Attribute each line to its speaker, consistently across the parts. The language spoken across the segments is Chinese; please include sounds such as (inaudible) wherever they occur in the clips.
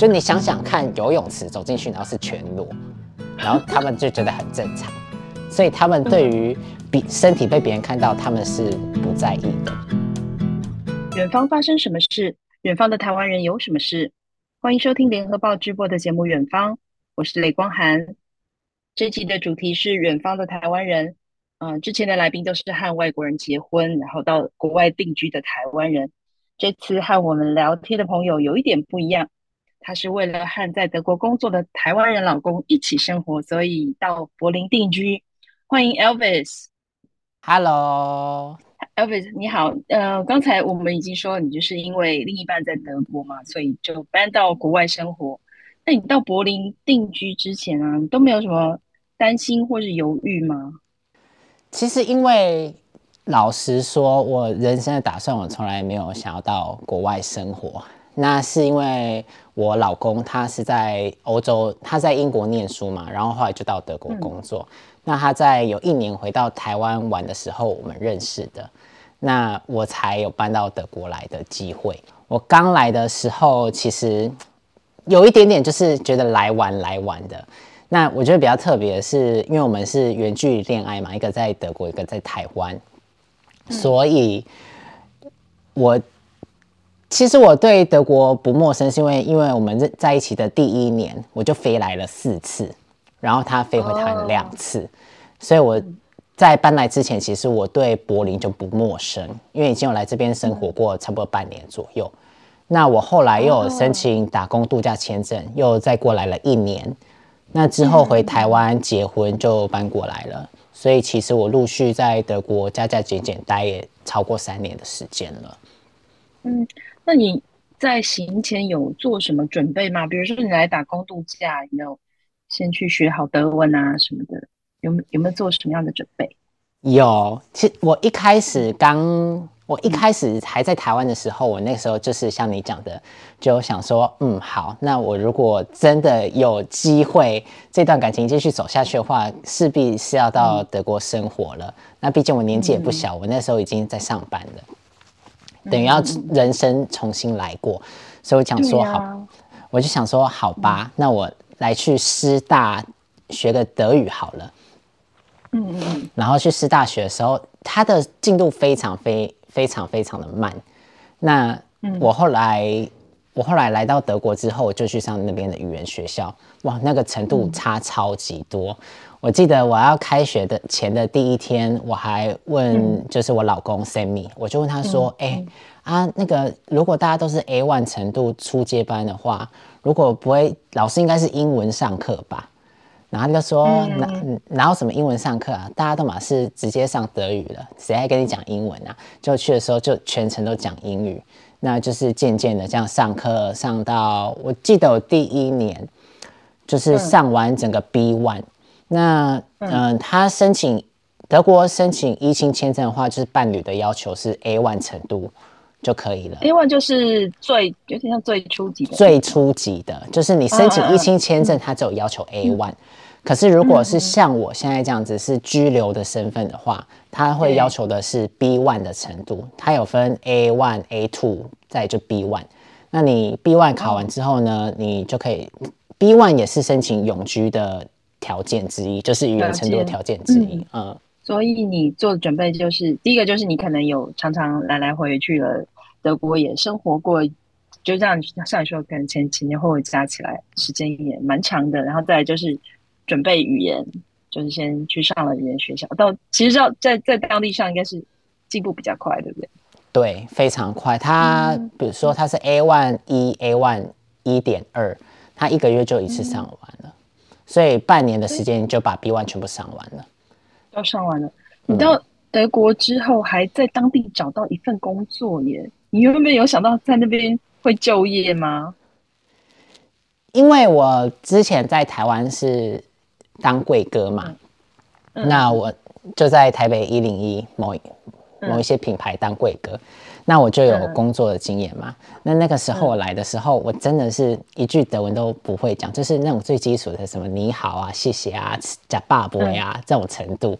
Speaker 1: 就你想想看，游泳池走进去，然后是全裸，然后他们就觉得很正常，所以他们对于比身体被别人看到，他们是不在意的。
Speaker 2: 远方发生什么事？远方的台湾人有什么事？欢迎收听联合报直播的节目《远方》，我是雷光涵。这集的主题是远方的台湾人。嗯、之前的来宾都是和外国人结婚，然后到国外定居的台湾人。这次和我们聊天的朋友有一点不一样。他是为了和在德国工作的台湾人老公一起生活，所以到柏林定居。欢迎 Elvis。
Speaker 1: Hello，Elvis，
Speaker 2: 你好。呃，刚才我们已经说你就是因为另一半在德国嘛，所以就搬到国外生活。那你到柏林定居之前啊，你都没有什么担心或是犹豫吗？
Speaker 1: 其实，因为老实说，我人生的打算，我从来没有想要到国外生活。那是因为我老公他是在欧洲，他在英国念书嘛，然后后来就到德国工作。嗯、那他在有一年回到台湾玩的时候，我们认识的，那我才有搬到德国来的机会。我刚来的时候，其实有一点点就是觉得来玩来玩的。那我觉得比较特别的是，因为我们是远距离恋爱嘛，一个在德国，一个在台湾，嗯、所以我。其实我对德国不陌生，是因为因为我们在一起的第一年，我就飞来了四次，然后他飞回台湾两次所以我在搬来之前，其实我对柏林就不陌生，因为已经有来这边生活过差不多半年左右。那我后来又有申请打工度假签证，又再过来了一年，那之后回台湾结婚就搬过来了，所以其实我陆续在德国加加减减待也超过三年的时间了。
Speaker 2: 嗯。那你在行前有做什么准备吗？比如说你来打工度假，有没有先去学好德文啊什么的？有没有没有做什么样的准备？
Speaker 1: 有，其实我一开始刚，我一开始还在台湾的时候，我那时候就是像你讲的，就想说，嗯，好，那我如果真的有机会这段感情继续走下去的话，势必是要到德国生活了。嗯、那毕竟我年纪也不小，我那时候已经在上班了。等于要人生重新来过，嗯、所以我想说好，啊、我就想说好吧，嗯、那我来去师大学个德语好了。嗯嗯嗯。然后去师大学的时候，它的进度非常非非常非常的慢。那我后来、嗯、我后来来到德国之后，我就去上那边的语言学校，哇，那个程度差超级多。嗯我记得我要开学的前的第一天，我还问，就是我老公 Sammy，我就问他说：“哎、欸、啊，那个如果大家都是 A one 程度初阶班的话，如果不会，老师应该是英文上课吧？”然后他就说：“哪哪有什么英文上课啊？大家都嘛是直接上德语了，谁还跟你讲英文啊？”就去的时候就全程都讲英语，那就是渐渐的这样上课上到，我记得我第一年就是上完整个 B one，。那嗯、呃，他申请德国申请依亲签证的话，就是伴侣的要求是 A one 程度就可以了。
Speaker 2: A one 就是最有点像最初级的。
Speaker 1: 最初级的，就是你申请依亲签证，他只有要求 A one、可是如果是像我现在这样子是居留的身份的话，他会要求的是 B one 的程度。它有分 A one、A two，再就 B one。那你 B one 考完之后呢，你就可以 B one 也是申请永居的。条件之一就是语言程度的条件之一，嗯，嗯，
Speaker 2: 所以你做的准备就是第一个就是你可能有常常来来回回去了德国也生活过，就这样像你说可能前前前后后加起来时间也蛮长的，然后再来就是准备语言，就是先去上了语言学校，到其实要在在当地上应该是进步比较快，对不对？
Speaker 1: 对，非常快。他比如说他是 A one 一 A one 一点二，他一个月就一次上完了。嗯所以半年的时间就把 B one 全部上完了，
Speaker 2: 都上完了。你到德国之后还在当地找到一份工作耶？你有没有想到在那边会就业吗？
Speaker 1: 因为我之前在台湾是当柜哥嘛，嗯嗯、那我就在台北一零一某某一些品牌当柜哥。那我就有工作的经验嘛。嗯、那那个时候我来的时候，我真的是一句德文都不会讲，就是那种最基础的什么你好啊、谢谢啊、呷饱未啊、嗯、这种程度。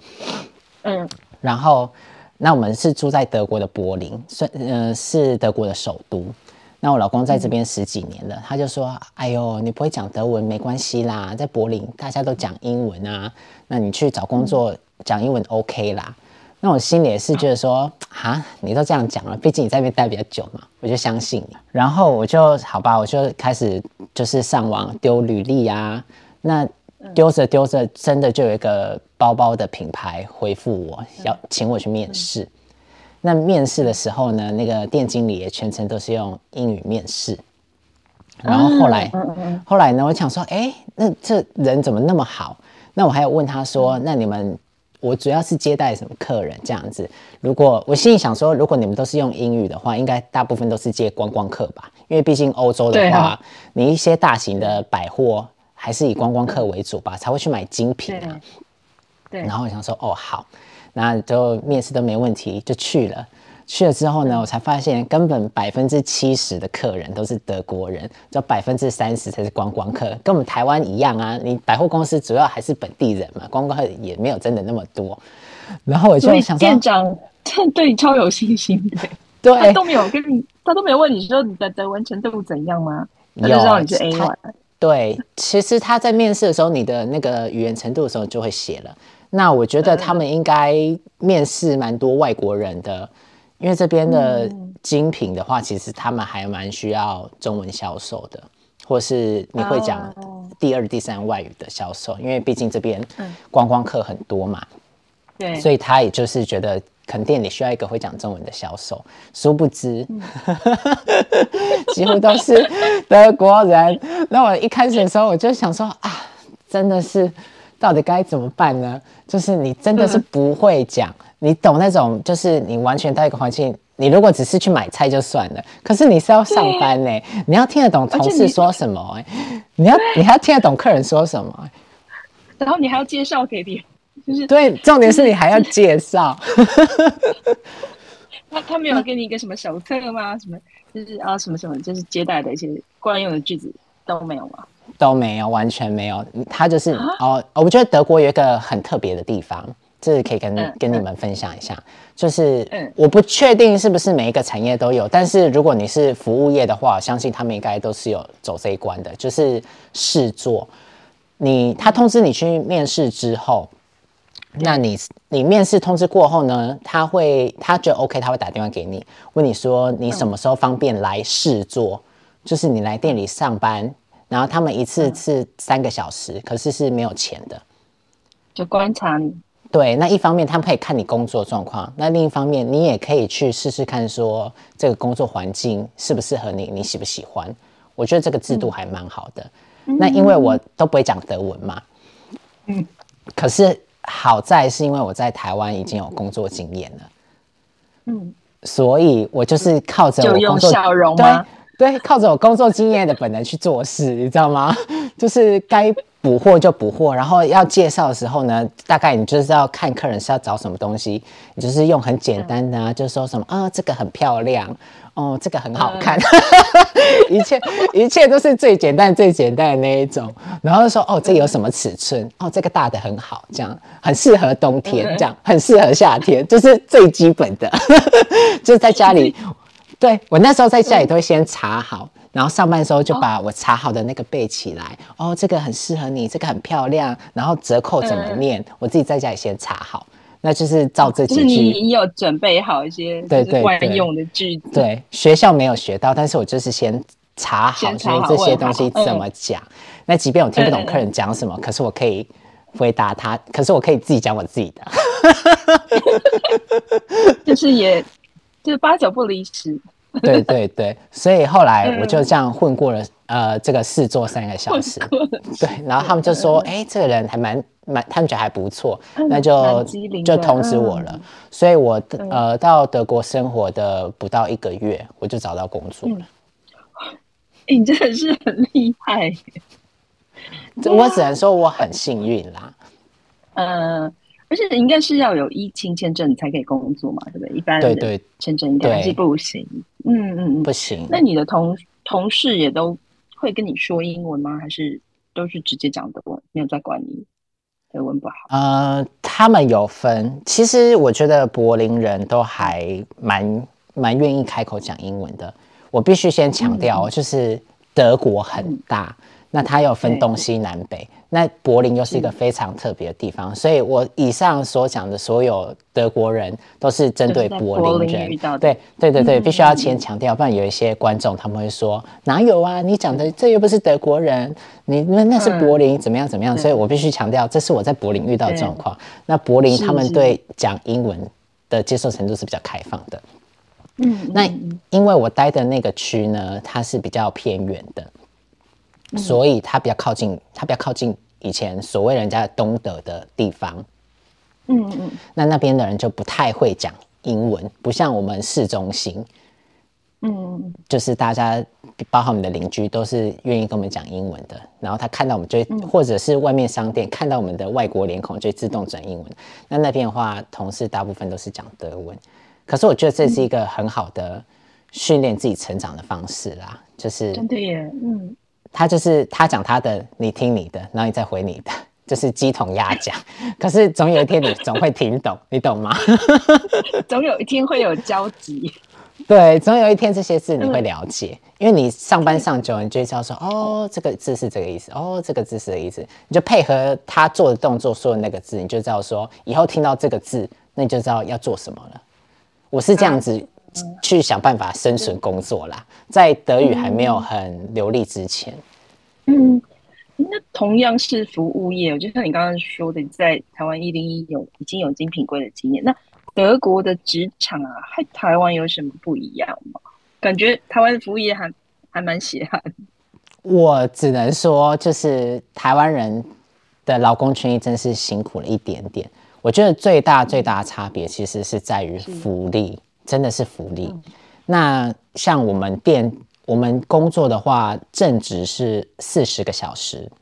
Speaker 1: 嗯。然后，那我们是住在德国的柏林，算呃是德国的首都。那我老公在这边十几年了，嗯、他就说：“哎呦，你不会讲德文没关系啦，在柏林大家都讲英文啊，那你去找工作讲英文 OK 啦。”那我心里也是觉得说：“啊，你都这样讲了，毕竟你在那边待比较久嘛，我就相信你。”然后我就好吧，我就开始就是上网丢履历啊，那丢着丢着，真的就有一个包包的品牌回复我要请我去面试。那面试的时候呢，那个店经理也全程都是用英语面试。然后后来，后来呢，我想说，哎，那这人怎么那么好？那我还有问他说，那你们，我主要是接待什么客人这样子？如果我心里想说，如果你们都是用英语的话，应该大部分都是接观光客吧？因为毕竟欧洲的话，你一些大型的百货还是以观光客为主吧，才会去买精品啊。对。然后我想说，哦，好。那就面试都没问题，就去了。去了之后呢，我才发现根本百分之七十的客人都是德国人，就百分之三十才是观光客，跟我们台湾一样啊。你百货公司主要还是本地人嘛，观光客也没有真的那么多。然后我就想说，
Speaker 2: 店长 (laughs) 对你超有信心的，
Speaker 1: 对，
Speaker 2: 他都没有跟你，他都没有问你说你的德文程度怎样吗？他就知道你是 A1。
Speaker 1: 对，其实他在面试的时候，你的那个语言程度的时候就会写了。那我觉得他们应该面试蛮多外国人的，因为这边的精品的话，其实他们还蛮需要中文销售的，或是你会讲第二、第三外语的销售，因为毕竟这边观光客很多嘛，对，所以他也就是觉得肯定你需要一个会讲中文的销售，殊不知 (laughs) 几乎都是德国人。那我一开始的时候我就想说啊，真的是。到底该怎么办呢？就是你真的是不会讲，嗯、你懂那种，就是你完全到一个环境，你如果只是去买菜就算了，可是你是要上班呢、欸，你要听得懂同事说什么、欸，你，你要你还要听得懂客人说什么、欸，
Speaker 2: 然后你还要介绍给别人，就是
Speaker 1: 对，重点是你还要介绍。(laughs)
Speaker 2: 他他没有给你一个什么手册吗？什么就是啊什么什么，就是接待的一些惯用的句子都没有吗？
Speaker 1: 都没有，完全没有。他就是哦，我觉得德国有一个很特别的地方，这是可以跟、嗯、跟你们分享一下。就是我不确定是不是每一个产业都有，但是如果你是服务业的话，相信他们应该都是有走这一关的，就是试做。你他通知你去面试之后，那你你面试通知过后呢，他会他觉得 OK，他会打电话给你，问你说你什么时候方便来试做，就是你来店里上班。然后他们一次是三个小时，嗯，可是是没有钱的，
Speaker 2: 就观察你。
Speaker 1: 对，那一方面他们可以看你工作状况，那另一方面你也可以去试试看，说这个工作环境适不适合你，你喜不喜欢？我觉得这个制度还蛮好的。嗯、那因为我都不会讲德文嘛，嗯，可是好在是因为我在台湾已经有工作经验了，嗯，所以我就是靠着我工作，笑容吗？对，靠着我工作经验的本能去做事，(laughs) 你知道吗？就是该补货就补货，然后要介绍的时候呢，大概你就是要看客人是要找什么东西，你就是用很简单的啊，就说什么啊，这个很漂亮，哦，这个很好看，(laughs) 一切一切都是最简单最简单的那一种，然后说哦，这有什么尺寸？哦，这个大的很好，这样很适合冬天，这样很适合夏天，就是最基本的，(laughs) 就是在家里。对，我那时候在家里都会先查好，然后上班的时候就把我查好的那个背起来。哦，哦这个很适合你，这个很漂亮，然后折扣怎么念，嗯、我自己在家里先查好，那就是照这几句。就是
Speaker 2: 你有准备好一些对对惯用的句子。
Speaker 1: 对，学校没有学到，但是我就是先查好，所以这些东西怎么讲。嗯、那即便我听不懂客人讲什么，嗯、可是我可以回答他，可是我可以自己讲我自己的。(laughs)
Speaker 2: 就是也。就是八九不离十，(laughs)
Speaker 1: 对对对，所以后来我就这样混过了，呃，这个试做三个小时，对，然后他们就说，哎、欸，这个人还蛮蛮，他们觉得还不错，那就就通知我了，所以我呃到德国生活的不到一个月，我就找到工作了。
Speaker 2: 欸、你真的是很厉害，
Speaker 1: 我只能说我很幸运啦，
Speaker 2: 嗯。而且应该是要有依亲签证才可以工作嘛，对不对？一般的签证应该是不行。嗯嗯嗯，
Speaker 1: 不行。
Speaker 2: 那你的同同事也都会跟你说英文吗？还是都是直接讲德文？没有在管你德文不好？
Speaker 1: 呃，他们有分。其实我觉得柏林人都还蛮蛮愿意开口讲英文的。我必须先强调，就是德国很大。嗯那它有分东西南北，那柏林又是一个非常特别的地方，所以我以上所讲的所有德国人都是针对柏林人。对对对对，必须要先强调，不然有一些观众他们会说哪有啊？你讲的这又不是德国人，你那那是柏林怎么样怎么样？所以我必须强调，这是我在柏林遇到的状况。那柏林他们对讲英文的接受程度是比较开放的。嗯，那因为我待的那个区呢，它是比较偏远的。所以它比较靠近，它比较靠近以前所谓人家的东德的地方。嗯嗯，那那边的人就不太会讲英文，不像我们市中心。嗯，就是大家，包括我们的邻居，都是愿意跟我们讲英文的。然后他看到我们就，或者是外面商店看到我们的外国脸孔，就自动转英文。那那边的话，同事大部分都是讲德文。可是我觉得这是一个很好的训练自己成长的方式啦，就是真的耶，嗯。他就是他讲他的，你听你的，然后你再回你的，(laughs) 就是鸡同鸭讲。可是总有一天你总会听懂，你懂吗？(laughs)
Speaker 2: 总有一天会有交集。
Speaker 1: 对，总有一天这些字你会了解，嗯、因为你上班上久了，你就知道说，哦，这个字是这个意思，哦，这个字是这个意思，你就配合他做的动作说的那个字，你就知道说，以后听到这个字，那你就知道要做什么了。我是这样子。去想办法生存工作啦，在德语还没有很流利之前。
Speaker 2: 嗯，那同样是服务业，就像你刚刚说的，在台湾一零一有已经有精品柜的经验，那德国的职场啊，和台湾有什么不一样吗？感觉台湾的服务业还还蛮血汗。
Speaker 1: 我只能说，就是台湾人的劳工权益真是辛苦了一点点。我觉得最大最大的差别其实是在于福利。真的是福利。嗯、那像我们店，我们工作的话，正职是四十个小时。嗯、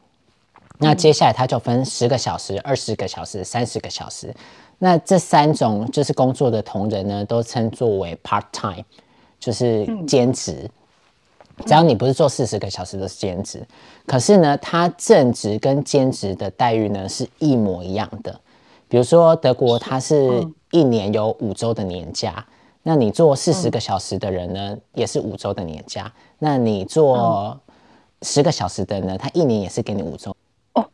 Speaker 1: 那接下来它就分十个小时、二十个小时、三十个小时。那这三种就是工作的同仁呢，都称作为 part time，就是兼职。嗯、只要你不是做四十个小时都是兼职。可是呢，它正职跟兼职的待遇呢是一模一样的。比如说德国，它是一年有五周的年假。那你做四十个小时的人呢，嗯、也是五周的年假。那你做十个小时的呢，他一年也是给你五周。
Speaker 2: 哦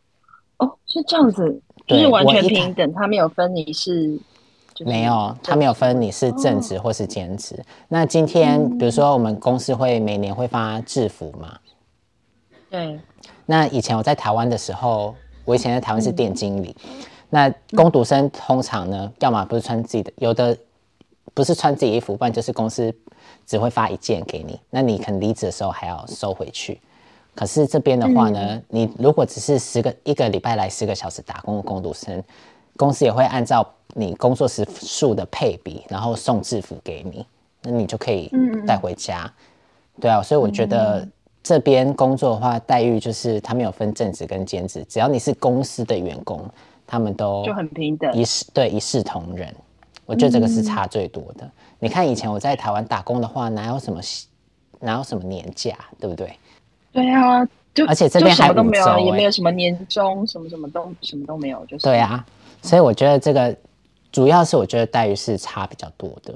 Speaker 2: 哦，是这样子，就是完全平等，他没有分你是，
Speaker 1: 没有，他没有分你是正职或是兼职。哦、那今天比如说我们公司会每年会发制服嘛？
Speaker 2: 对。
Speaker 1: 那以前我在台湾的时候，我以前在台湾是店经理。嗯、那工读生通常呢，要么不是穿自己的，有的。不是穿自己衣服，不然就是公司只会发一件给你，那你可能离职的时候还要收回去。可是这边的话呢，嗯、你如果只是十个一个礼拜来十个小时打工的工读生，公司也会按照你工作时数的配比，然后送制服给你，那你就可以带回家。对啊，所以我觉得这边工作的话，待遇就是他们有分正职跟兼职，只要你是公司的员工，他们都就很平等，一视对一视同仁。我觉得这个是差最多的。嗯、你看以前我在台湾打工的话，哪有什么哪有什么年假，对不对？
Speaker 2: 对啊，就
Speaker 1: 而且这边还什么都没有，
Speaker 2: 也没有什么年终，什么什么都什么都没有，就是
Speaker 1: 对啊。所以我觉得这个主要是我觉得待遇是差比较多的。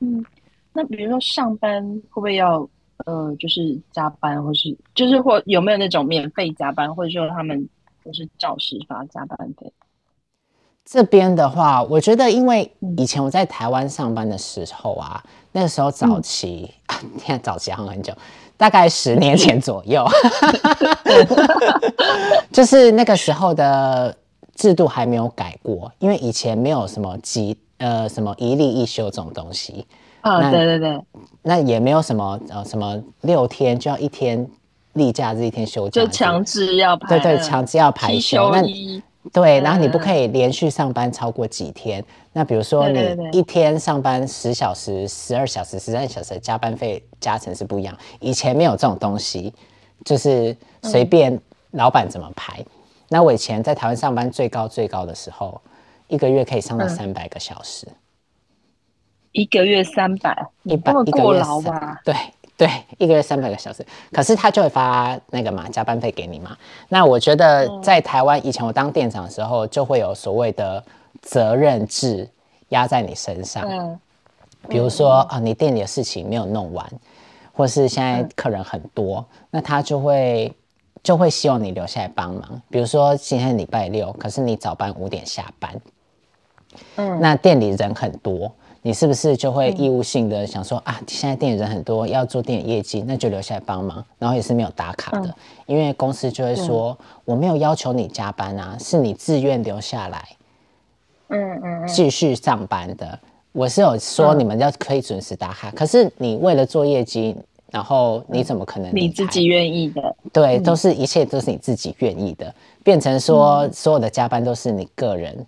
Speaker 2: 嗯，那比如说上班会不会要呃，就是加班，或是就是或有没有那种免费加班，或者说他们就是照时发加班费？
Speaker 1: 这边的话，我觉得，因为以前我在台湾上班的时候啊，那个时候早期，嗯、(laughs) 现在早期好像很久，大概十年前左右，(laughs) 就是那个时候的制度还没有改过，因为以前没有什么几呃什么一例一休这种东西
Speaker 2: 啊，那对对对，
Speaker 1: 那也没有什么呃什么六天就要一天例假日一天休假，
Speaker 2: 就强制要排，
Speaker 1: 对对，强制要排休那。对，然后你不可以连续上班超过几天。那比如说你一天上班十小时、十二小时、十三小时，加班费加成是不一样。以前没有这种东西，就是随便老板怎么排。嗯、那我以前在台湾上班最高最高的时候，一个月可以上到三百个小时。
Speaker 2: 一个月三百，一百一个月三
Speaker 1: 对。对，一个月三百个小时，可是他就会发那个嘛加班费给你嘛。那我觉得在台湾以前我当店长的时候，就会有所谓的责任制压在你身上。嗯，比如说啊，你店里的事情没有弄完，或是现在客人很多，嗯、那他就会就会希望你留下来帮忙。比如说今天礼拜六，可是你早班五点下班，嗯，那店里人很多，你是不是就会义务性的想说、嗯、啊，现在店里人很多，要做店里业绩，那就留下来帮忙，然后也是没有打卡的，嗯、因为公司就会说、嗯、我没有要求你加班啊，是你自愿留下来，嗯嗯，继续上班的。我是有说你们要可以准时打卡，嗯、可是你为了做业绩，然后你怎么可能？
Speaker 2: 你自己愿意的？
Speaker 1: 对，都是一切都是你自己愿意的，嗯、变成说所有的加班都是你个人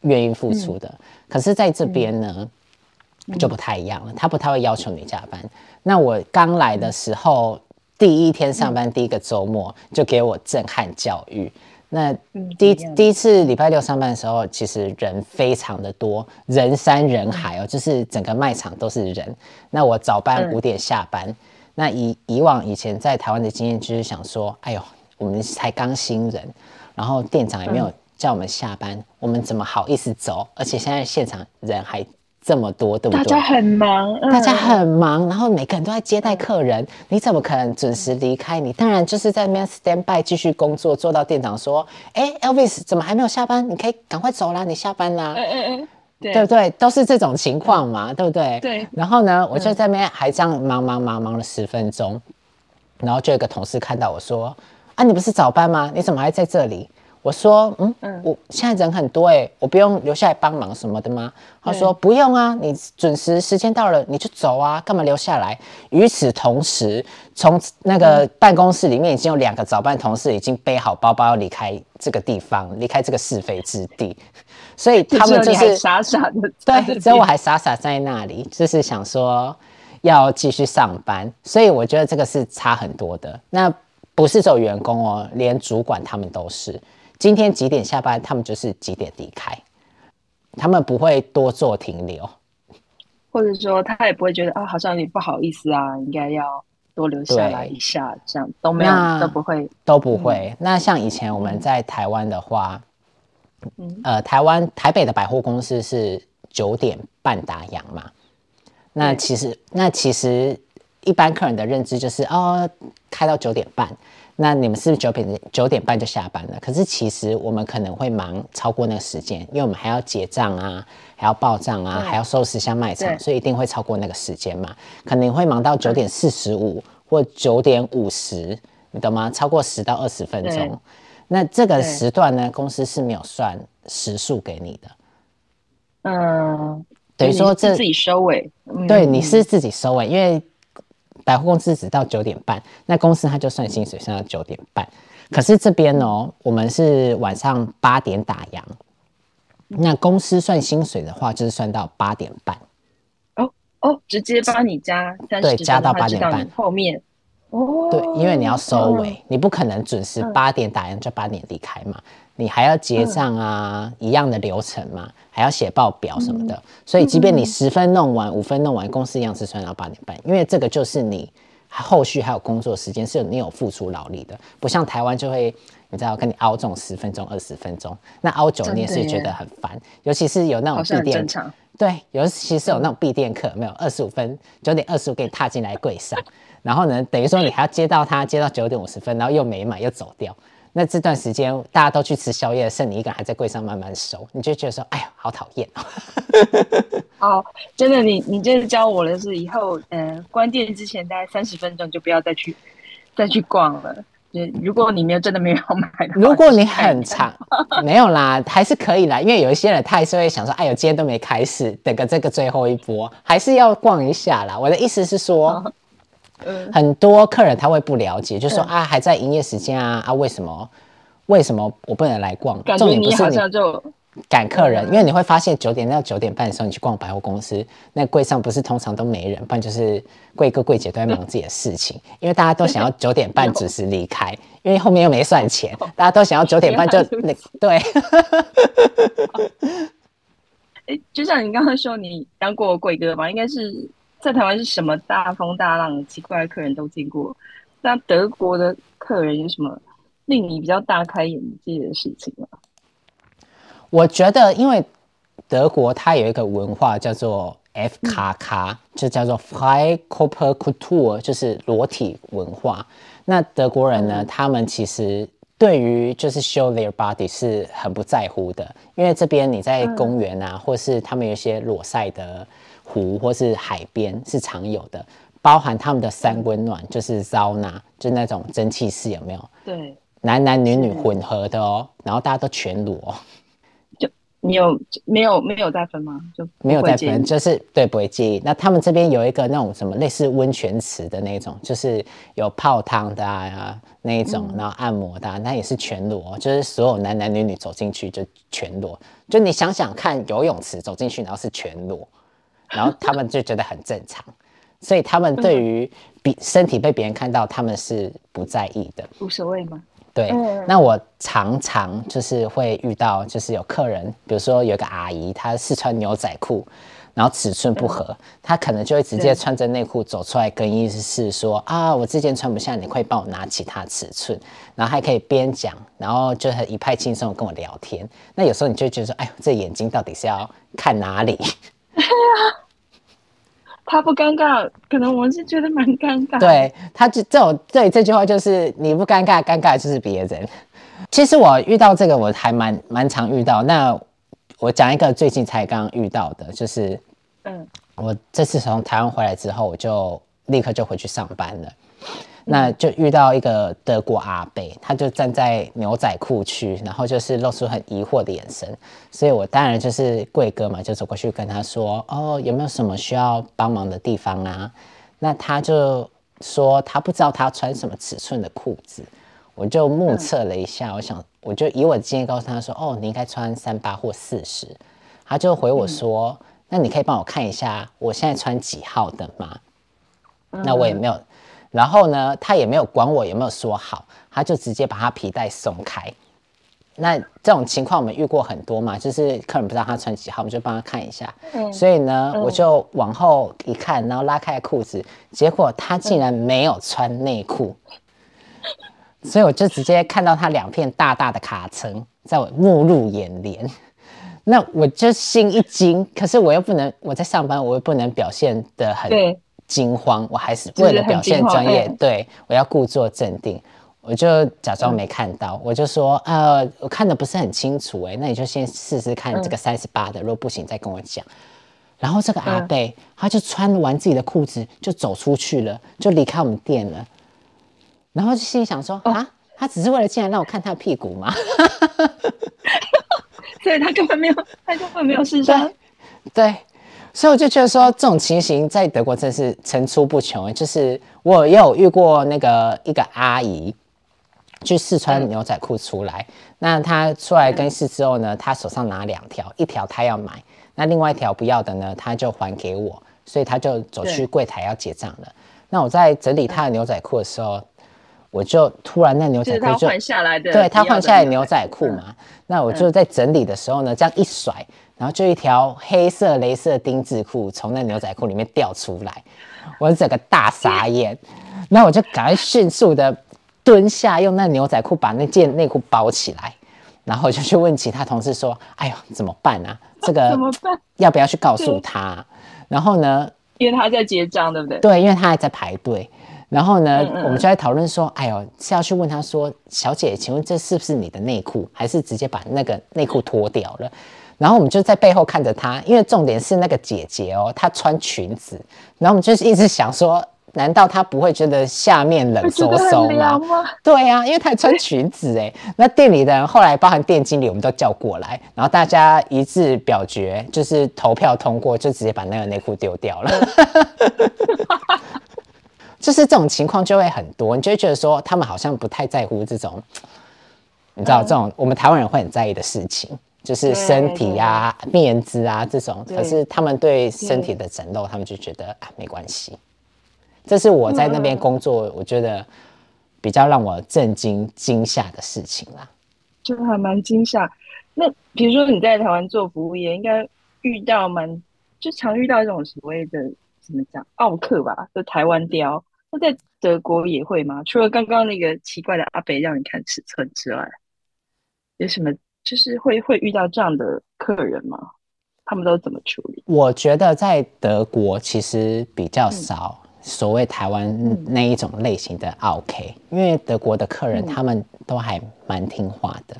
Speaker 1: 愿意付出的。嗯、可是在这边呢，嗯、就不太一样了，他不太会要求你加班。那我刚来的时候，嗯、第一天上班，第一个周末就给我震撼教育。那第一第一次礼拜六上班的时候，其实人非常的多，人山人海哦，就是整个卖场都是人。那我早班五点下班，那以以往以前在台湾的经验就是想说，哎呦，我们才刚新人，然后店长也没有叫我们下班，我们怎么好意思走？而且现在现场人还。这么多，对不对？
Speaker 2: 大家很忙，
Speaker 1: 大家很忙，然后每个人都在接待客人，你怎么可能准时离开？你当然就是在那边 stand by 继续工作，做到店长说：“哎，Elvis 怎么还没有下班？你可以赶快走啦，你下班啦。”嗯嗯嗯，对不对？都是这种情况嘛，对不对？对。然后呢，我就在那边还这样忙忙忙忙了十分钟，然后就有个同事看到我说：“啊，你不是早班吗？你怎么还在这里？”我说，嗯，嗯，我现在人很多哎，我不用留下来帮忙什么的吗？他说不用啊，你准时时间到了你就走啊，干嘛留下来？与此同时，从那个办公室里面已经有两个早班同事已经背好包包离开这个地方，离开这个是非之地，所以 (laughs) 他们就是
Speaker 2: 傻傻的，
Speaker 1: 对，只有我还傻傻在那里，就是想说要继续上班，所以我觉得这个是差很多的。那不是只有员工哦，连主管他们都是。今天几点下班，他们就是几点离开，他们不会多做停留，
Speaker 2: 或者说他也不会觉得啊，好像有点不好意思啊，应该要多留下来一下，这样都没有都不会。
Speaker 1: 都不会。嗯、那像以前我们在台湾的话，嗯、呃，台湾台北的百货公司是九点半打烊嘛，那其实那其实一般客人的认知就是哦，开到九点半。那你们是不是九点九点半就下班了？可是其实我们可能会忙超过那个时间，因为我们还要结账啊，还要报账啊，还要收拾一下卖场，所以一定会超过那个时间嘛。可能会忙到九点四十五或九点五十，你懂吗？超过十到二十分钟。那这个时段呢，公司是没有算时数给你的。嗯，等于说这
Speaker 2: 自己收尾。
Speaker 1: 对，你是自己收尾，因为。百货公司只到九点半，那公司它就算薪水算到九点半。可是这边哦，我们是晚上八点打烊，那公司算薪水的话，就是算到八点半。
Speaker 2: 哦哦，直接帮你加三十，
Speaker 1: 对，加到八点半
Speaker 2: 后面。哦，
Speaker 1: 对，因为你要收尾，哦、你不可能准时八点打烊就八点离开嘛。你还要结账啊，嗯、一样的流程嘛，还要写报表什么的，嗯、所以即便你十分弄完，五、嗯、分弄完，公司一样是算到八点半，因为这个就是你后续还有工作时间，是你有付出劳力的，不像台湾就会你知道跟你凹这种十分钟、二十分钟，那凹久你也是觉得很烦，尤其是有那种闭店，对，尤其是有那种闭店课，没有二十五分九点二十五给你踏进来柜上，然后呢，等于说你还要接到他接到九点五十分，然后又没买又走掉。那这段时间大家都去吃宵夜，剩你一个人还在柜上慢慢收，你就觉得说，哎呀，好讨厌
Speaker 2: 哦。(laughs) 好，真的，你你就是教我的是以后，嗯、呃，关店之前大概三十分钟就不要再去再去逛了。就如果你没有真的没有买的，
Speaker 1: 如果你很长没有啦，还是可以啦，因为有一些人他还是会想说，哎呦，今天都没开始，等个这个最后一波，还是要逛一下啦。我的意思是说。(laughs) 哦很多客人他会不了解，就说啊，还在营业时间啊啊，为什么为什么我不能来逛？重点不是你赶客人，因为你会发现九点到九点半的时候，你去逛百货公司，那柜上不是通常都没人，不然就是柜哥柜姐都在忙自己的事情，(laughs) 因为大家都想要九点半准时 (laughs) 离开，因为后面又没算钱，大家都想要九点半就那 (laughs) 对。
Speaker 2: 哎，就像你刚刚说，你当过柜哥吧？应该是。在台湾是什么大风大浪、奇怪的客人都见过，那德国的客人有什么令你比较大开眼界的事情吗？
Speaker 1: 我觉得，因为德国它有一个文化叫做 F 卡卡，就叫做 Freikörperkultur，就是裸体文化。那德国人呢，他们其实对于就是 show their body 是很不在乎的，因为这边你在公园啊，或是他们有一些裸晒的湖或是海边是常有的，包含他们的三温暖，就是 sauna，就那种蒸汽室，有没有？
Speaker 2: 对，
Speaker 1: 男男女女混合的哦，然后大家都全裸。
Speaker 2: 你有没有没有再分吗？就
Speaker 1: 没有再分，就是对，不会介意。那他们这边有一个那种什么类似温泉池的那种，就是有泡汤的啊那一种，然后按摩的，啊，那也是全裸，就是所有男男女女走进去就全裸。就你想想看，游泳池走进去然后是全裸，然后他们就觉得很正常，所以他们对于比身体被别人看到，他们是不在意的，
Speaker 2: 无所谓吗？
Speaker 1: 对，那我常常就是会遇到，就是有客人，比如说有个阿姨，她试穿牛仔裤，然后尺寸不合，她可能就会直接穿着内裤走出来，更衣室是说啊，我这件穿不下，你可以帮我拿其他尺寸，然后还可以边讲，然后就很一派轻松跟我聊天。那有时候你就觉得说，哎呦，这眼睛到底是要看哪里？(laughs)
Speaker 2: 他不尴尬，可能我是觉得蛮尴尬。
Speaker 1: 对，他这这种对这句话就是你不尴尬，尴尬就是别人。其实我遇到这个我还蛮蛮常遇到。那我讲一个最近才刚遇到的，就是嗯，我这次从台湾回来之后，我就立刻就回去上班了。那就遇到一个德国阿伯，他就站在牛仔裤区，然后就是露出很疑惑的眼神，所以我当然就是贵哥嘛，就走过去跟他说：“哦，有没有什么需要帮忙的地方啊？”那他就说他不知道他穿什么尺寸的裤子，我就目测了一下，我想我就以我的经验告诉他说：“哦，你应该穿三八或四十。”他就回我说：“那你可以帮我看一下我现在穿几号的吗？”那我也没有。然后呢，他也没有管我有没有说好，他就直接把他皮带松开。那这种情况我们遇过很多嘛，就是客人不知道他穿几号，我们就帮他看一下。嗯、所以呢，嗯、我就往后一看，然后拉开裤子，结果他竟然没有穿内裤。嗯、所以我就直接看到他两片大大的卡层在我目入眼帘。那我就心一惊，可是我又不能，我在上班，我又不能表现的很。惊慌，我还是为了表现专业，嗯、对，我要故作镇定，我就假装没看到，嗯、我就说，呃，我看的不是很清楚，哎，那你就先试试看这个三十八的，如果不行再跟我讲。然后这个阿贝、嗯、他就穿完自己的裤子就走出去了，就离开我们店了。然后就心里想说，啊，他只是为了进来让我看他的屁股吗？(laughs)
Speaker 2: 所以他根本没有，他根本没有试穿，
Speaker 1: 对。所以我就觉得说，这种情形在德国真是层出不穷。就是我也有遇过那个一个阿姨去试穿牛仔裤出来，那她出来跟试之后呢，她手上拿两条，一条她要买，那另外一条不要的呢，她就还给我，所以她就走去柜台要结账了。那我在整理她的牛仔裤的时候，我就突然那牛仔裤就换下来的，对，她换下来牛仔裤嘛，那我就在整理的时候呢，这样一甩。然后就一条黑色蕾丝丁字裤从那牛仔裤里面掉出来，我整个大傻眼。那我就赶快迅速的蹲下，用那牛仔裤把那件内裤包起来，然后就去问其他同事说：“哎呦，怎么办啊？这个 (laughs) 怎么办？要不要去告诉他？”然后呢，
Speaker 2: 因为他在结账，对不对？
Speaker 1: 对，因为他还在排队。然后呢，嗯嗯我们就在讨论说：“哎呦，是要去问他说，小姐，请问这是不是你的内裤，还是直接把那个内裤脱掉了？”然后我们就在背后看着她，因为重点是那个姐姐哦，她穿裙子。然后我们就是一直想说，难道她不会觉得下面冷飕飕吗？吗 (laughs) 对呀、啊，因为她还穿裙子哎。那店里的人后来，包含店经理，我们都叫过来，然后大家一致表决，就是投票通过，就直接把那个内裤丢掉了。(laughs) 就是这种情况就会很多，你就会觉得说，他们好像不太在乎这种，(tsk) 你知道这种我们台湾人会很在意的事情。就是身体呀、啊、面子啊这种，可是他们对身体的展露，他们就觉得啊没关系。这是我在那边工作，我觉得比较让我震惊惊吓的事情啦。
Speaker 2: 就还蛮惊吓。那比如说你在台湾做服务业，应该遇到蛮就常遇到这种所谓的怎么讲奥克吧？就台湾雕。那在德国也会吗？除了刚刚那个奇怪的阿北让你看尺寸之外，有什么？就是会会遇到这样的客人吗？他们都怎么处理？
Speaker 1: 我觉得在德国其实比较少所谓台湾那一种类型的 OK，嗯，因为德国的客人他们都还蛮听话的。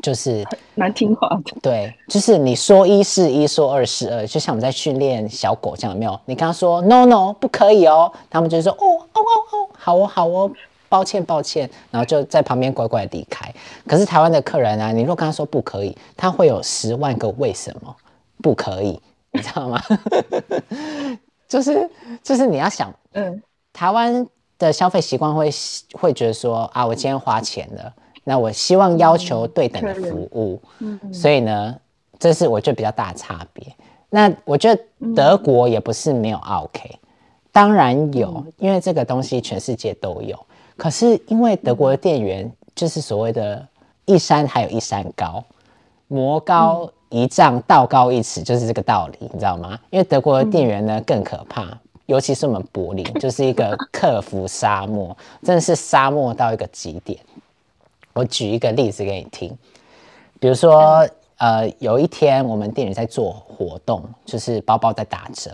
Speaker 1: 就是
Speaker 2: 蛮听话的，
Speaker 1: 对，就是你说一是一，说二是二，就像我们在训练小狗这样，有没有？你跟他说 no no 不可以哦，他们就说哦哦哦哦，好哦好哦，抱歉抱歉，然后就在旁边乖乖离开。可是台湾的客人啊，你如果跟他说不可以，他会有十万个为什么不可以，你知道吗？(laughs) 就是就是你要想，嗯，台湾的消费习惯会会觉得说啊，我今天花钱了。那我希望要求对等的服务，嗯，所以呢，这是我觉得比较大的差别。那我觉得德国也不是没有 OK，当然有，因为这个东西全世界都有。可是因为德国的店员就是所谓的“一山还有一山高，魔高一丈，道高一尺”，就是这个道理，你知道吗？因为德国的店员呢更可怕，尤其是我们柏林，就是一个客服沙漠，真的是沙漠到一个极点。我举一个例子给你听，比如说，呃，有一天我们店里在做活动，就是包包在打折。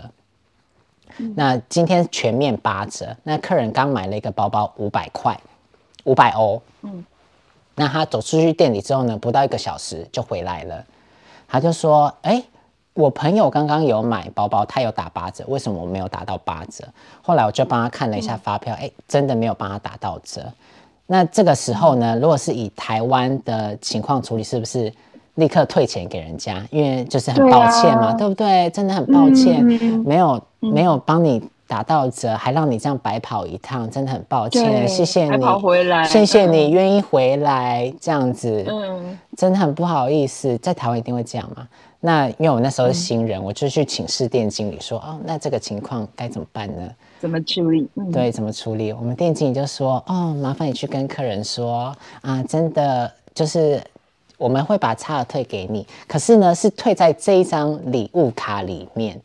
Speaker 1: 那今天全面八折，那客人刚买了一个包包，五百块，五百欧。嗯。那他走出去店里之后呢，不到一个小时就回来了。他就说：“哎，我朋友刚刚有买包包，他有打八折，为什么我没有打到八折？”后来我就帮他看了一下发票，哎，真的没有帮他打到折。那这个时候呢，如果是以台湾的情况处理，是不是立刻退钱给人家？因为就是很抱歉嘛，对，啊、对不对？真的很抱歉，嗯、没有没有帮你打到折，还让你这样白跑一趟，真的很抱歉。谢谢你，回来谢谢你愿意回来这样子，嗯，真的很不好意思，在台湾一定会这样嘛。那因为我那时候是新人，嗯、我就去请示店经理说，哦，那这个情况该怎么办呢？
Speaker 2: 怎么处理？嗯、
Speaker 1: 对，怎么处理？我们店经理就说：“哦，麻烦你去跟客人说啊，真的就是我们会把差额退给你，可是呢是退在这一张礼物卡里面。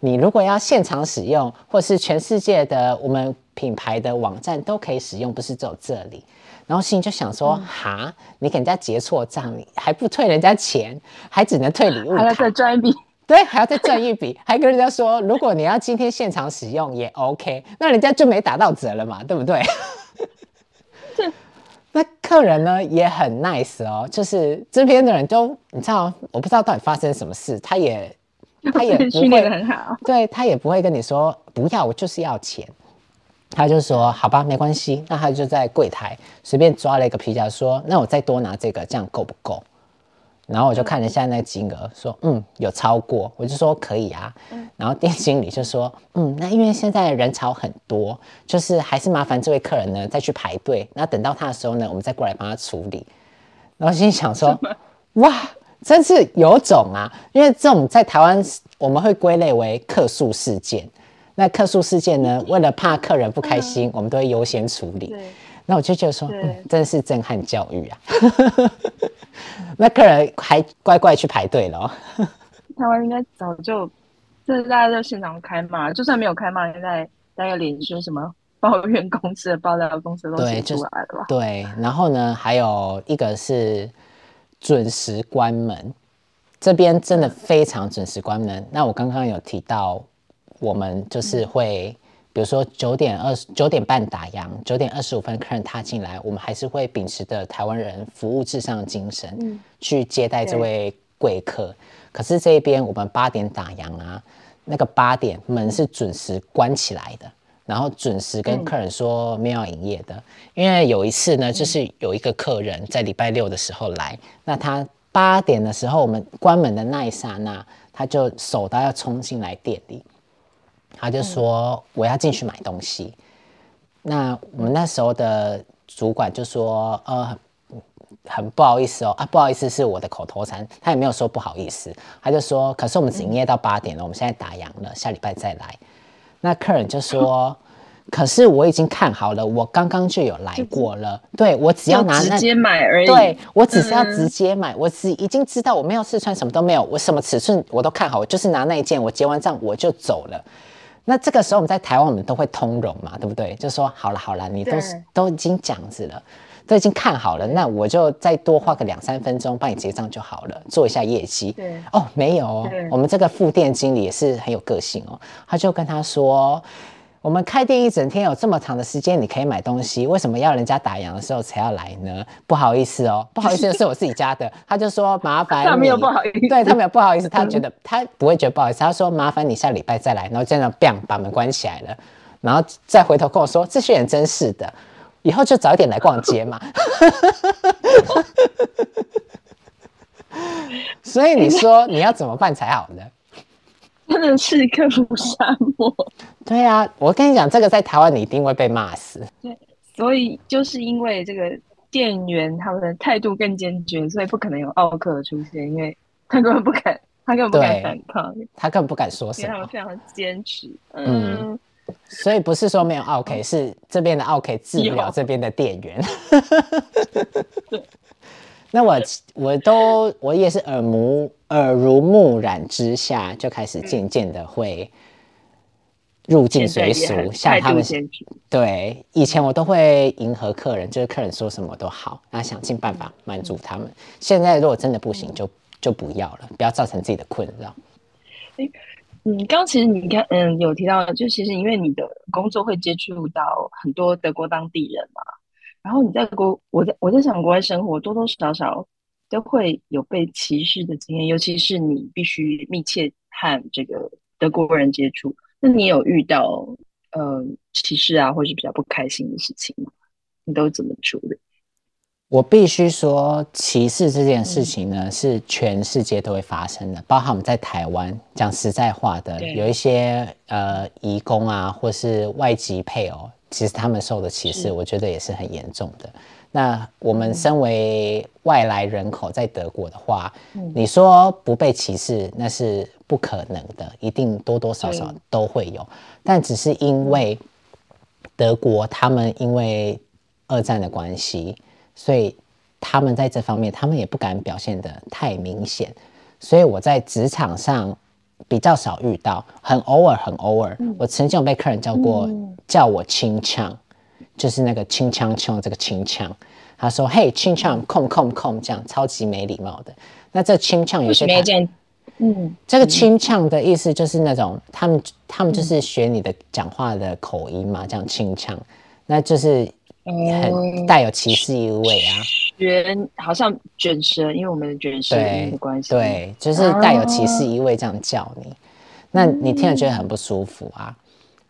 Speaker 1: 你如果要现场使用，或是全世界的我们品牌的网站都可以使用，不是只有这里。然后心里就想说：哈、嗯，你给人家结错账，你还不退人家钱，还只能退礼物卡，还要
Speaker 2: 再赚一笔。”
Speaker 1: 对，还要再赚一笔，还跟人家说，如果你要今天现场使用也 OK，那人家就没打到折了嘛，对不对？那客人呢也很 nice 哦，就是这边的人都，你知道，我不知道到底发生什么事，他也他也 (laughs) 不会很好，对，他也不会跟你说不要，我就是要钱，他就说好吧，没关系，那他就在柜台随便抓了一个皮夹，说那我再多拿这个，这样够不够？然后我就看了一下那个金额，说嗯有超过，我就说可以啊。然后店经理就说嗯，那因为现在人潮很多，就是还是麻烦这位客人呢再去排队。那等到他的时候呢，我们再过来帮他处理。然后心想说哇，真是有种啊！因为这种在台湾我们会归类为客诉事件。那客诉事件呢，为了怕客人不开心，我们都会优先处理。那我就觉得说，嗯，真的是震撼教育啊！(laughs) 那客人还乖乖去排队了哦。(laughs)
Speaker 2: 台湾应该早就，就是大家在现场开骂，就算没有开骂，现在大家脸说什么抱怨公司的爆料公司都写出来了
Speaker 1: 对，然后呢，还有一个是准时关门，这边真的非常准时关门。那我刚刚有提到，我们就是会。比如说九点二十九点半打烊，九点二十五分客人踏进来，我们还是会秉持着台湾人服务至上的精神，嗯、去接待这位贵客。可是这边我们八点打烊啊，那个八点门是准时关起来的，然后准时跟客人说没有营业的。因为有一次呢，就是有一个客人在礼拜六的时候来，那他八点的时候我们关门的那一刹那，他就手到要冲进来店里。他就说我要进去买东西，那我们那时候的主管就说呃很不好意思哦啊不好意思是我的口头禅，他也没有说不好意思，他就说可是我们只营业到八点了，我们现在打烊了，下礼拜再来。那客人就说 (laughs) 可是我已经看好了，我刚刚就有来过了，对我只要拿那直
Speaker 2: 接买而已，
Speaker 1: 对我只是要直接买，我只已经知道我没有试穿什么都没有，我什么尺寸我都看好，我就是拿那一件，我结完账我就走了。那这个时候我们在台湾，我们都会通融嘛，对不对？就说好了好了，你都是都已经这样子了，都已经看好了，那我就再多花个两三分钟帮你结账就好了，做一下业绩。
Speaker 2: 对
Speaker 1: 哦，没有哦，我们这个副店经理也是很有个性哦，他就跟他说。我们开店一整天有这么长的时间，你可以买东西，为什么要人家打烊的时候才要来呢？不好意思哦，不好意思，是我自己家的。他就说麻烦你，
Speaker 2: 他没有不好意思，
Speaker 1: 对他没有不好意思，他觉得 (laughs) 他不会觉得不好意思，他说麻烦你下礼拜再来，然后这样 bang 把门关起来了，然后再回头跟我说这些人真是的，以后就早一点来逛街嘛。(laughs) 所以你说你要怎么办才好呢？
Speaker 2: 真的是克服沙漠。
Speaker 1: 对啊，我跟你讲，这个在台湾你一定会被骂死。
Speaker 2: 对，所以就是因为这个店员他们的态度更坚决，所以不可能有奥克出现，因为他根本不敢，他根本不敢反抗，
Speaker 1: 他根本不敢说什么。
Speaker 2: 他们非常的坚持。嗯，
Speaker 1: 嗯，所以不是说没有奥 K，，是这边的奥 K 治不了这边的店员。对。那我我都我也是耳目耳濡目染之下，就开始渐渐的会入境随俗，像他们对以前我都会迎合客人，就是客人说什么都好，那想尽办法满足他们。现在如果真的不行，就就不要了，不要造成自己的困扰。
Speaker 2: 哎，嗯，刚刚其实你看，嗯，有提到，就其实因为你的工作会接触到很多德国当地人嘛。然后你在国，我在我在想国外生活，多多少少都会有被歧视的经验，尤其是你必须密切和这个德国人接触，那你有遇到呃歧视啊，或是比较不开心的事情吗？你都怎么处理？
Speaker 1: 我必须说，歧视这件事情呢，嗯、是全世界都会发生的，包含我们在台湾。讲实在话的，有一些呃移工啊，或是外籍配偶。其实他们受的歧视，我觉得也是很严重的。那我们身为外来人口在德国的话，嗯、你说不被歧视，那是不可能的，一定多多少少都会有。嗯、但只是因为德国他们因为二战的关系，所以他们在这方面他们也不敢表现的太明显。所以我在职场上。比较少遇到，很偶尔，很偶尔。嗯、我曾经有被客人叫过，嗯、叫我清唱，就是那个清腔腔，这个清唱。他说：“嘿，清唱，空空空，这样超级没礼貌的。”那这清唱有些，嗯，这个清唱的意思就是那种他们他们就是学你的讲话的口音嘛，这样清唱，那就是很带有歧视意味啊。
Speaker 2: 卷好像卷舌，因为我们的卷舌音的关系，
Speaker 1: 对，就是带有歧视意味这样叫你，啊、那你听了觉得很不舒服啊。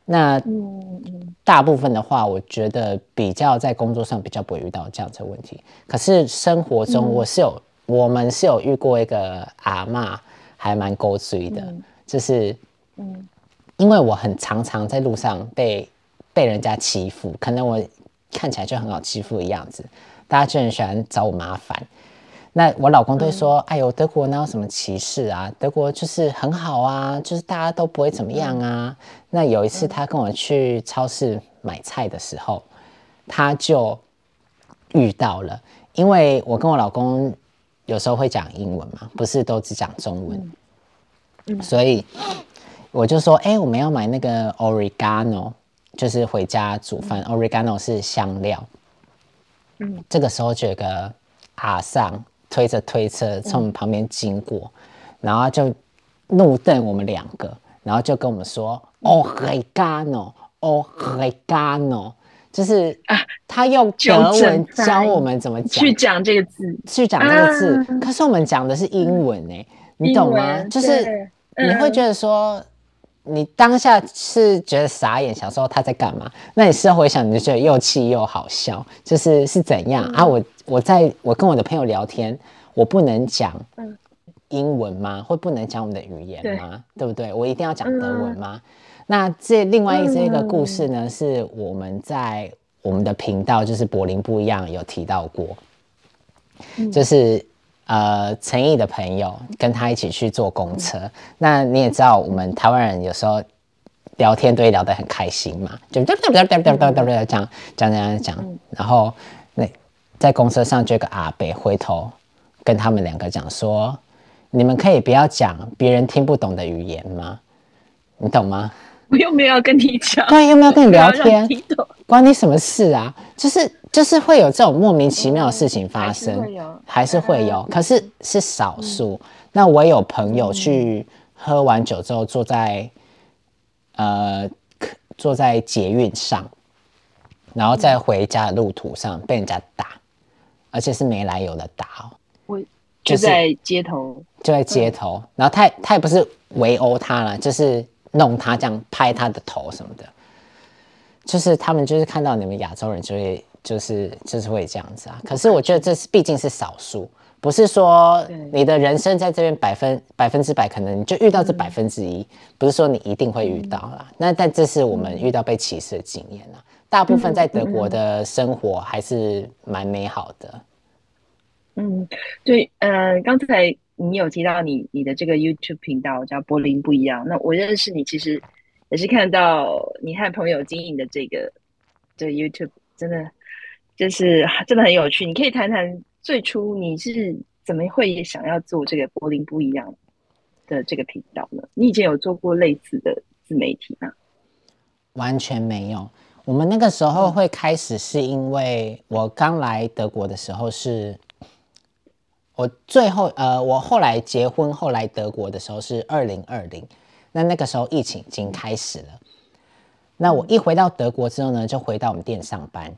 Speaker 1: 那大部分的话，我觉得比较在工作上比较不会遇到这样子的问题。可是生活中，我是有，嗯、我们是有遇过一个阿嬷，还蛮勾追的，嗯、就是嗯，因为我很常常在路上被被人家欺负，可能我看起来就很好欺负的样子。大家就很喜欢找我麻烦，那我老公都会说：“嗯、哎呦，德国哪有什么歧视啊？德国就是很好啊，就是大家都不会怎么样啊。”那有一次他跟我去超市买菜的时候，他就遇到了，因为我跟我老公有时候会讲英文嘛，不是都只讲中文，嗯。嗯、所以我就说：“哎，我们要买那个 oregano，就是回家煮饭。嗯、oregano 是香料。”嗯，这个时候就有个阿桑推着推车从我们旁边经过，嗯、然后就怒瞪我们两个，然后就跟我们说：“哦，regano，哦，regano，就是啊，他用德文教我们怎么讲，
Speaker 2: 去讲这个字，
Speaker 1: 去讲这个字。啊、可是我们讲的是英文哎，你懂吗？就是你会觉得说。你当下是觉得傻眼，想说他在干嘛？那你事后回想，你就觉得又气又好笑，就是是怎样、嗯、啊？我我在我跟我的朋友聊天，我不能讲英文吗？或不能讲我们的语言吗？对，对不对？我一定要讲德文吗？嗯、那这另外一这个故事呢，是我们在我们的频道，就是柏林不一样有提到过，嗯、就是。呃，陈毅的朋友跟他一起去坐公车。嗯、那你也知道，我们台湾人有时候聊天都会聊得很开心嘛，就哒哒哒哒哒哒哒哒这样讲讲讲。然后那在公车上就有个阿北回头跟他们两个讲说：“嗯、你们可以不要讲别人听不懂的语言吗？你懂吗？”
Speaker 2: 我又没有要跟你讲，
Speaker 1: 对，又没有跟你聊天，关你什么事啊？就是就是会有这种莫名其妙的事情发生，嗯、还是会有，会有，可是是少数。嗯、那我有朋友去喝完酒之后坐在、嗯、呃坐在捷运上，然后在回家的路途上被人家打，而且是没来由的打哦。
Speaker 2: 我就在街头，
Speaker 1: 就在街头，嗯、然后他他也不是围殴他了，就是弄他这样拍他的头什么的。就是他们就是看到你们亚洲人就会就是就是会这样子啊，可是我觉得这是毕竟是少数，不是说你的人生在这边百分百分之百可能你就遇到这百分之一，不是说你一定会遇到啦。那但这是我们遇到被歧视的经验啊，大部分在德国的生活还是蛮美好的。
Speaker 2: 嗯，对，呃，刚才你有提到你你的这个 YouTube 频道叫柏林不一样，那我认识你其实。也是看到你和朋友经营的这个这个 YouTube，真的就是真的很有趣。你可以谈谈最初你是怎么会想要做这个柏林不一样的这个频道呢？你以前有做过类似的自媒体吗？
Speaker 1: 完全没有。我们那个时候会开始是因为我刚来德国的时候是，我最后呃，我后来结婚后来德国的时候是二零二零。那那个时候疫情已经开始了，那我一回到德国之后呢，就回到我们店上班，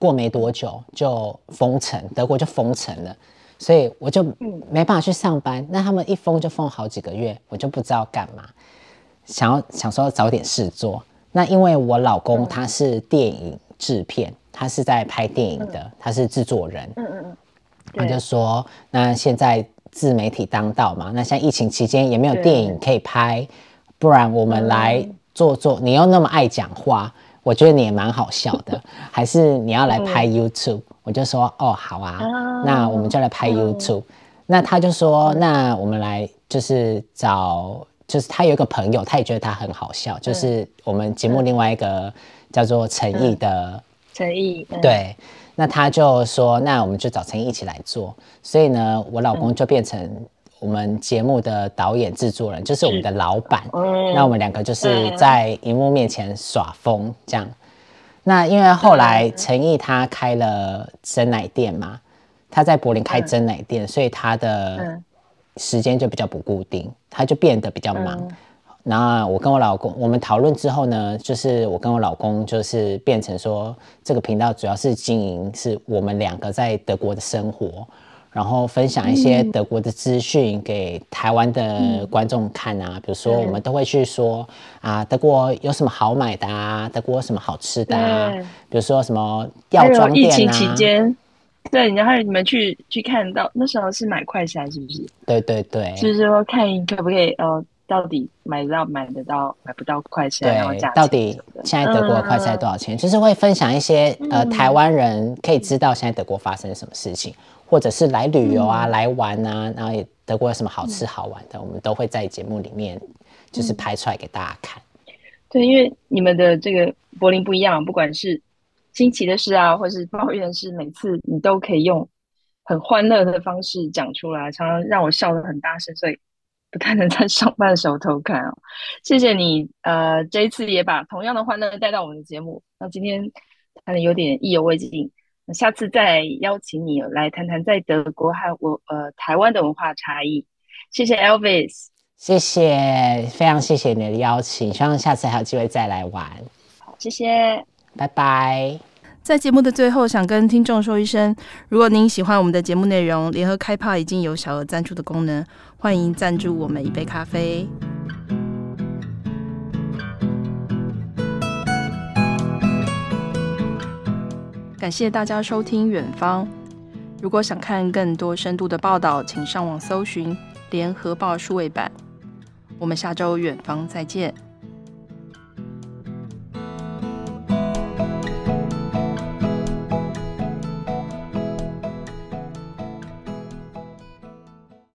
Speaker 1: 过没多久就封城，德国就封城了，所以我就没办法去上班。那他们一封就封好几个月，我就不知道干嘛，想要想说找点事做。那因为我老公他是电影制片，他是在拍电影的，他是制作人，嗯嗯嗯，他就说那现在。自媒体当道嘛，那像疫情期间也没有电影可以拍，不然我们来做做。你又那么爱讲话，我觉得你也蛮好笑的，(laughs) 还是你要来拍 YouTube？我就说哦，好啊，那我们就来拍 YouTube。那他就说，那我们来就是找，就是他有一个朋友，他也觉得他很好笑，就是我们节目另外一个叫做陈毅的
Speaker 2: 陈毅，
Speaker 1: 对。那他就说，那我们就找陈毅一起来做。所以呢，我老公就变成我们节目的导演、制作人，就是我们的老板。那我们两个就是在荧幕面前耍疯这样。那因为后来陈毅他开了真奶店嘛，他在柏林开真奶店，所以他的时间就比较不固定，他就变得比较忙。那我跟我老公，我们讨论之后呢，就是我跟我老公就是变成说，这个频道主要是经营是我们两个在德国的生活，然后分享一些德国的资讯给台湾的观众看啊。比如说，我们都会去说啊，德国有什么好买的啊，德国有什么好吃的啊。比如说什么药妆店啊。疫情期间，
Speaker 2: 对，然后你们去去看到那时候是买快餐是不是？
Speaker 1: 对对对，
Speaker 2: 就是说看可不可以呃。到底买得到买得到买不到快筛？对，
Speaker 1: 到底现在德国的快筛多少钱？嗯、就是会分享一些呃台湾人可以知道现在德国发生什么事情，嗯、或者是来旅游啊、嗯、来玩啊，然后也德国有什么好吃好玩的，嗯、我们都会在节目里面就是拍出来给大家看。
Speaker 2: 对，因为你们的这个柏林不一样，不管是新奇的事啊，或是抱怨的事，每次你都可以用很欢乐的方式讲出来，常常让我笑得很大声，所以。不太能在上班的时候偷看哦，谢谢你，呃，这一次也把同样的欢乐带到我们的节目。那今天可能有点意犹未尽，那下次再邀请你来谈谈在德国和我呃台湾的文化差异。谢谢 Elvis，
Speaker 1: 谢谢，非常谢谢你的邀请，希望下次还有机会再来玩。
Speaker 2: 好，谢谢，
Speaker 1: 拜拜。
Speaker 3: 在节目的最后，想跟听众说一声：如果您喜欢我们的节目内容，联合开炮已经有小额赞助的功能，欢迎赞助我们一杯咖啡。感谢大家收听《远方》。如果想看更多深度的报道，请上网搜寻《联合报》数位版。我们下周《远方》再见。